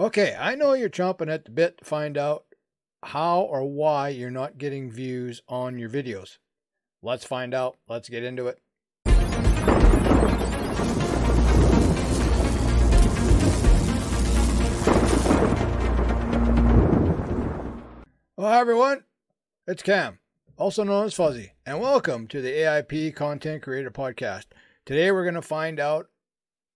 Okay, I know you're chomping at the bit to find out how or why you're not getting views on your videos. Let's find out. Let's get into it. Well, hi everyone. It's Cam, also known as Fuzzy, and welcome to the AIP Content Creator Podcast. Today we're going to find out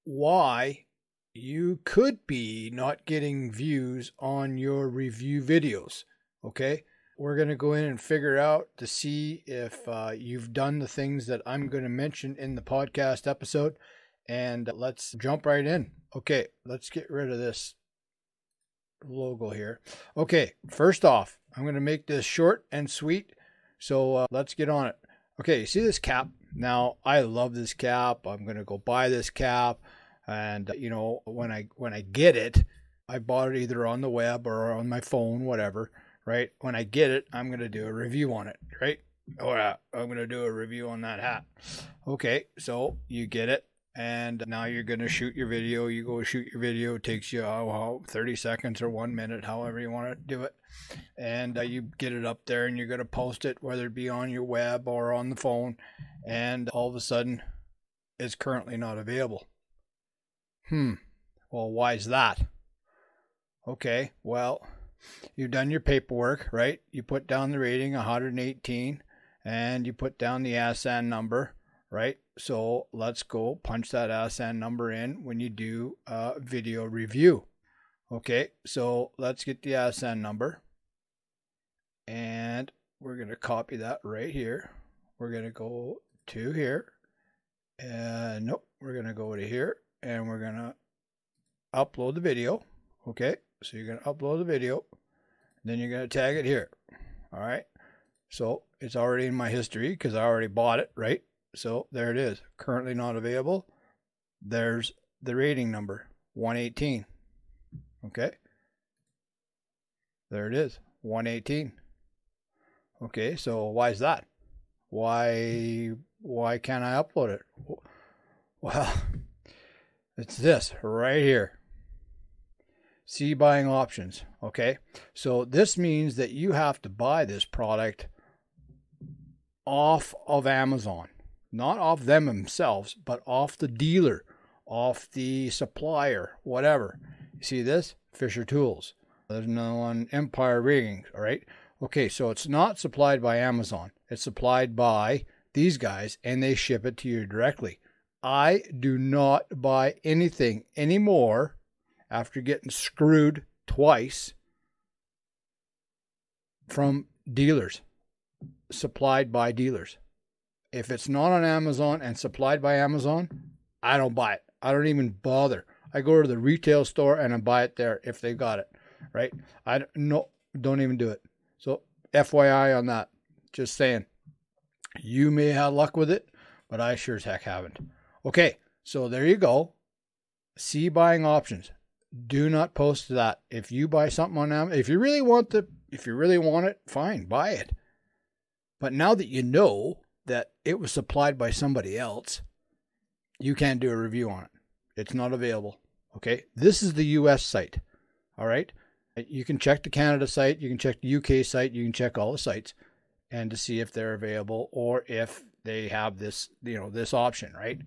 why you could be not getting views on your review videos. Okay? We're going to go in and figure out to see if uh, you've done the things that I'm going to mention in the podcast episode. And let's jump right in. Okay, let's get rid of this logo here. Okay, first off, I'm going to make this short and sweet. So uh, let's get on it. Okay, you see this cap? Now, I love this cap. I'm going to go buy this cap. And you know, when I when I get it, I bought it either on the web or on my phone, whatever, right? When I get it, I'm to do a review on it, right? Oh yeah, I'm to do a review on that hat. Okay, so you get it and now you're going to shoot your video. You go shoot your video. It takes you oh, 30 seconds or one minute, however you want to do it. And uh, you get it up there and you're going to post it, whether it be on your web or on the phone. And all of a sudden, it's currently not available. Hmm. Well, why is that? Okay. Well, you've done your paperwork, right? You put down the rating 118 and you put down the ASIN number right? So let's go punch that ASIN number in when you do a video review. Okay, so let's get the ASIN number. And we're going to copy that right here. We're going to go to here. And nope, we're going to go to here and we're to upload the video. Okay, so you're to upload the video. Then you're to tag it here. All right. So it's already in my history because I already bought it, right? So there it is. Currently not available. There's the rating number 118. Okay. There it is 118. Okay, so why is that? Why why can't I upload it? Well, it's this right here. See buying options. Okay, so this means that you have to buy this product off of Amazon not off them themselves, but off the dealer, off the supplier, whatever. You see this? Fisher Tools. There's another one, Empire Rigging, all right? Okay, so it's not supplied by Amazon. It's supplied by these guys, and they ship it to you directly. I do not buy anything anymore after getting screwed twice from dealers, supplied by dealers. If it's not on Amazon and supplied by Amazon, I don't buy it. I don't even bother. I go to the retail store and I buy it there if they got it. Right? I no don't even do it. So FYI on that. Just saying. You may have luck with it, but I sure as heck haven't. Okay, so there you go. See buying options. Do not post that. If you buy something on Amazon, if you really want the if you really want it, fine, buy it. But now that you know that it was supplied by somebody else, you can't do a review on it. It's not available. Okay. This is the US site. All right. You can check the Canada site, you can check the UK site, you can check all the sites and to see if they're available or if they have this, you know, this option, right?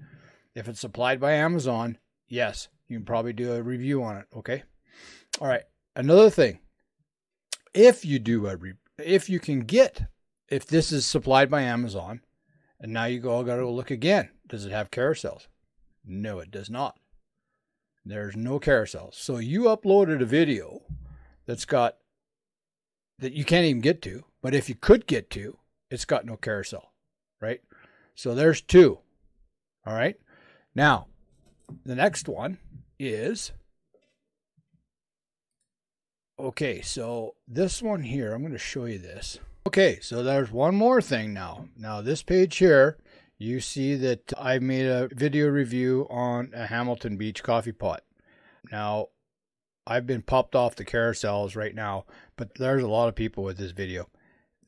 If it's supplied by Amazon, yes, you can probably do a review on it, okay? All right. Another thing, if you do a re- if you can get if this is supplied by Amazon, and now you go, I got to look again. Does it have carousels? No, it does not. There's no carousels. So you uploaded a video that's got that you can't even get to, but if you could get to, it's got no carousel, right? So there's two. All right. Now, the next one is okay. So this one here, I'm going to show you this. Okay, so there's one more thing now. Now, this page here, you see that I made a video review on a Hamilton Beach coffee pot. Now, I've been popped off the carousels right now, but there's a lot of people with this video.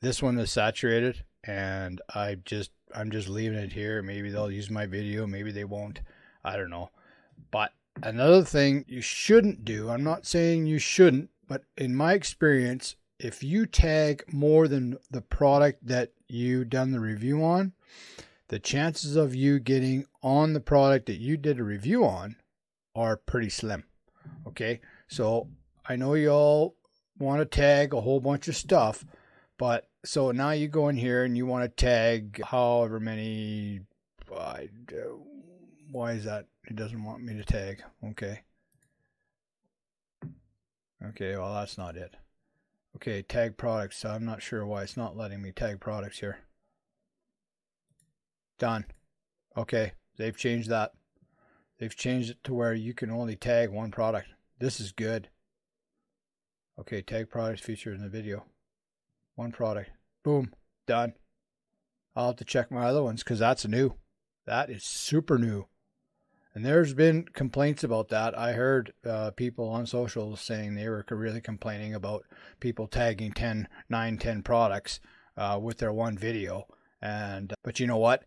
This one is saturated, and I just I'm just leaving it here. Maybe they'll use my video, maybe they won't. I don't know. But Another thing you shouldn't do, I'm not saying you shouldn't, but in my experience, if you tag more than the product that you done the review on, the chances of you getting on the product that you did a review on are pretty slim. Okay, so I know y'all want to tag a whole bunch of stuff, but so now you go in here and you want to tag however many. Uh, why is that? It doesn't want me to tag. Okay. Okay, well, that's not it. Okay, tag products. I'm not sure why it's not letting me tag products here. Done. Okay, they've changed that. They've changed it to where you can only tag one product. This is good. Okay, tag products featured in the video. One product. Boom. Done. I'll have to check my other ones because that's new. That is super new. And there's been complaints about that. I heard uh, people on social saying they were really complaining about people tagging 10, 9, 10 products uh, with their one video. And but you know what?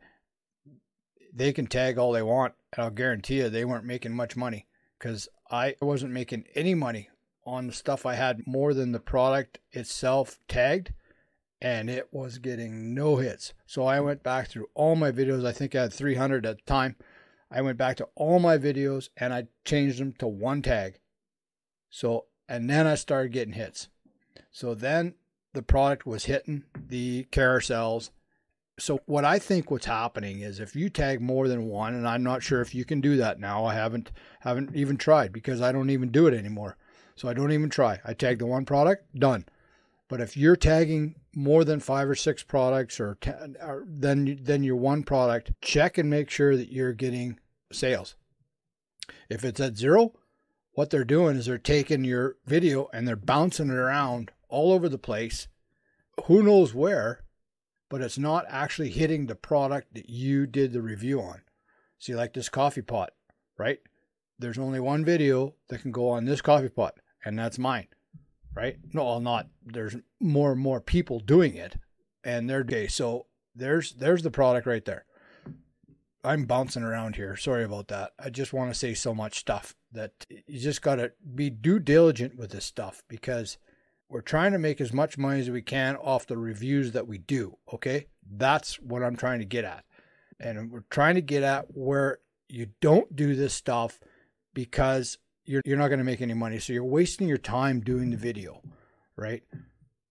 They can tag all they want. And I'll guarantee you they weren't making much money because I wasn't making any money on the stuff I had more than the product itself tagged, and it was getting no hits. So I went back through all my videos. I think I had 300 at the time I went back to all my videos and I changed them to one tag. So, and then I started getting hits. So then the product was hitting the carousels. So what I think what's happening is if you tag more than one, and I'm not sure if you can do that now. I haven't haven't even tried because I don't even do it anymore. So I don't even try. I tag the one product, done. But if you're tagging more than five or six products or, ten, or then then your one product, check and make sure that you're getting sales. If it's at zero, what they're doing is they're taking your video and they're bouncing it around all over the place, who knows where, but it's not actually hitting the product that you did the review on. See, like this coffee pot, right? There's only one video that can go on this coffee pot, and that's mine right? No, not. There's more and more people doing it, and they're okay. So there's there's the product right there. I'm bouncing around here. Sorry about that. I just want to say so much stuff that you just got to be due diligent with this stuff because we're trying to make as much money as we can off the reviews that we do. Okay, that's what I'm trying to get at, and we're trying to get at where you don't do this stuff because you're you're not going to make any money. So you're wasting your time doing the video, right?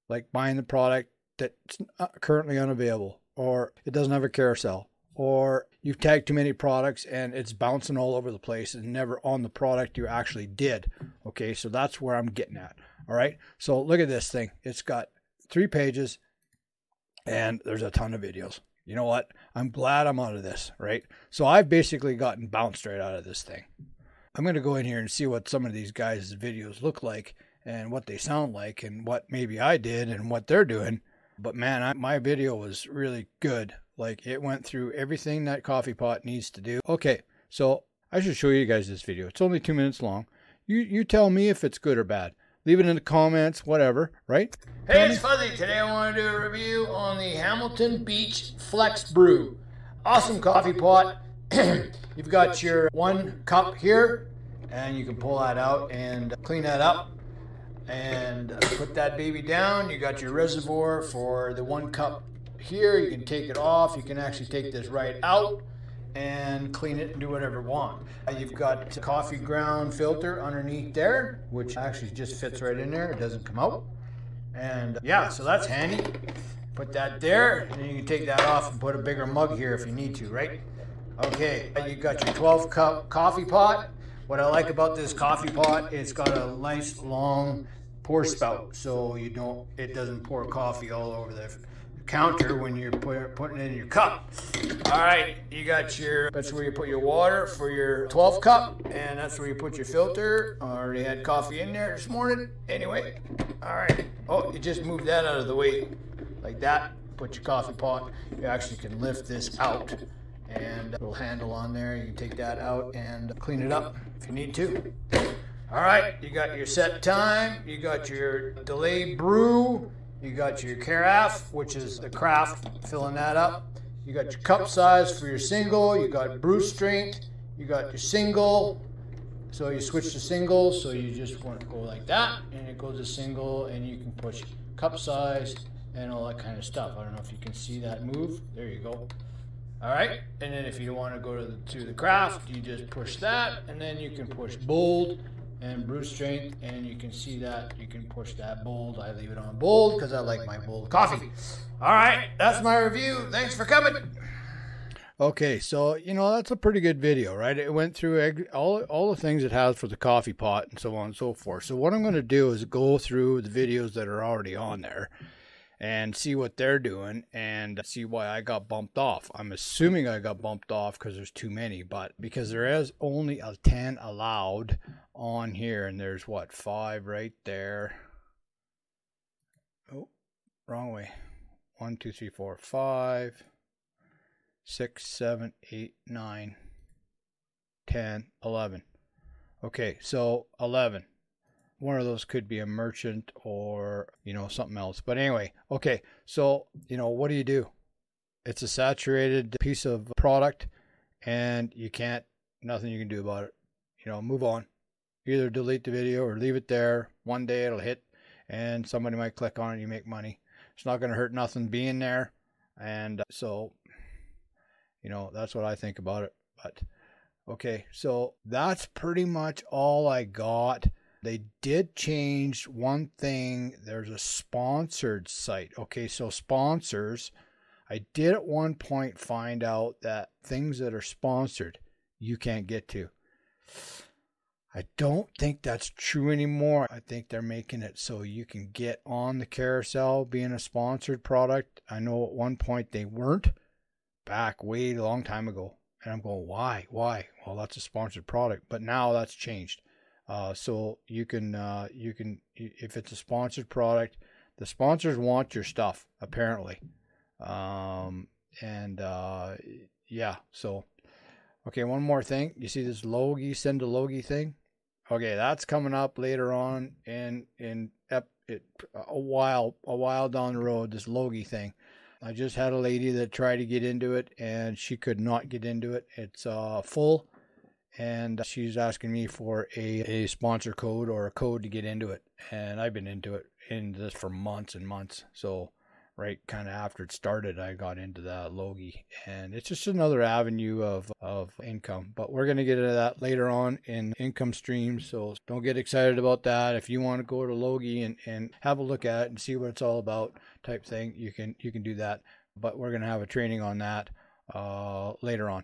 Like buying the product that's uh, currently unavailable, or it doesn't have a carousel, or you've tagged too many products and it's bouncing all over the place and never on the product you actually did. Okay, so that's where I'm getting at. All right, so look at this thing. It's got three pages and there's a ton of videos. You know what? I'm glad I'm out of this, right? So I've basically gotten bounced right out of this thing. I'm going to go in here and see what some of these guys' videos look like and what they sound like and what maybe I did and what they're doing. But man, I, my video was really good. Like it went through everything that coffee pot needs to do. Okay, so I should show you guys this video. It's only two minutes long. You you tell me if it's good or bad. Leave it in the comments, whatever, right? Hey, it's Fuzzy. Today I want to do a review on the Hamilton Beach Flex Brew. Awesome coffee pot. You've got your one cup here and you can pull that out and uh, clean that up and uh, put that baby down. You got your reservoir for the one cup here. You can take it off. You can actually take this right out and clean it and do whatever you want. Uh, you've got coffee ground filter underneath there, which actually just fits right in there. It doesn't come out. And yeah, so that's handy. Put that there, and you can take that off and put a bigger mug here if you need to, right? Okay, you've got your 12 cup coffee pot. What I like about this coffee pot, it's got a nice long pour spout, so you don't, it doesn't pour coffee all over the counter when you're putting it in your cup. All right, you got your, that's where you put your water for your 12 cup, and that's where you put your filter. I already had coffee in there this morning. Anyway, all right. Oh, you just move that out of the way like that. Put your coffee pot. You actually can lift this out and little handle on there. You can take that out and clean it up if you need to. All right, you got your set time, you got your delay brew, you got your carafe, which is the craft, filling that up. You got your cup size for your single, you got brew strength, you got your single, So you switch to single, so you just want to go like that, and it goes to single, and you can push cup size and all that kind of stuff. I don't know if you can see that move. There you go. All right, and then if you want to go to the, to the craft, you just push that, and then you can push bold and brew strength, and you can see that you can push that bold. I leave it on bold because I like my bold coffee. All right, that's my review. Thanks for coming. Okay, so you know that's a pretty good video, right? It went through all all the things it has for the coffee pot and so on and so forth. So what I'm going to do is go through the videos that are already on there and see what they're doing and see why I got bumped off. I'm assuming I got bumped off because there's too many, but because there is only a 10 allowed on here, and there's what five right there. Oh, wrong way. One, two, three, four, five six, seven, eight, nine, ten, eleven. Okay, so 11. One of those could be a merchant or, you know, something else. But anyway, okay, so, you know, what do you do? It's a saturated piece of product and you can't, nothing you can do about it. You know, move on. Either delete the video or leave it there. One day it'll hit and somebody might click on it you make money. It's not going to hurt nothing being there. And uh, so you know, that's what I think about it. But okay, so that's pretty much all I got. They did change one thing. There's a sponsored site. Okay, so sponsors. I did at one point find out that things that are sponsored you can't get to. I don't think that's true anymore. I think they're making it so you can get on the carousel being a sponsored product. I know at one point they weren't back way a long time ago. And I'm going, why? Why? Well, that's a sponsored product. But now that's changed. Uh, so you can, uh, you can, if it's a sponsored product, the sponsors want your stuff apparently. Um, and uh, yeah, so okay, one more thing. You see this Logie send a Logie thing? Okay, that's coming up later on in in ep, it, a while a while down the road. This Logie thing. I just had a lady that tried to get into it and she could not get into it. It's uh, full and she's asking me for a, a sponsor code or a code to get into it. And I've been into it in this for months and months. So right kind of after it started, I got into that Logie, and it's just another avenue of of income. But we're gonna get into that later on in income streams, so don't get excited about that. If you want to go to Logie and and have a look at it and see what it's all about, type thing, you can you can do that. But we're gonna have a training on that uh, later on.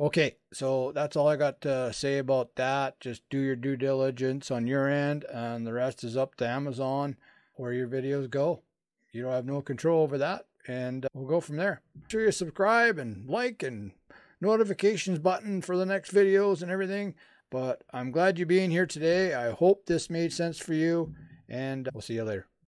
Okay, so that's all I got to say about that. Just do your due diligence on your end, and the rest is up to Amazon where your videos go you don't have no control over that. And uh, we'll go from there. Make sure you subscribe and like and notifications button for the next videos and everything. But I'm glad you being here today. I hope this made sense for you, and we'll see you later.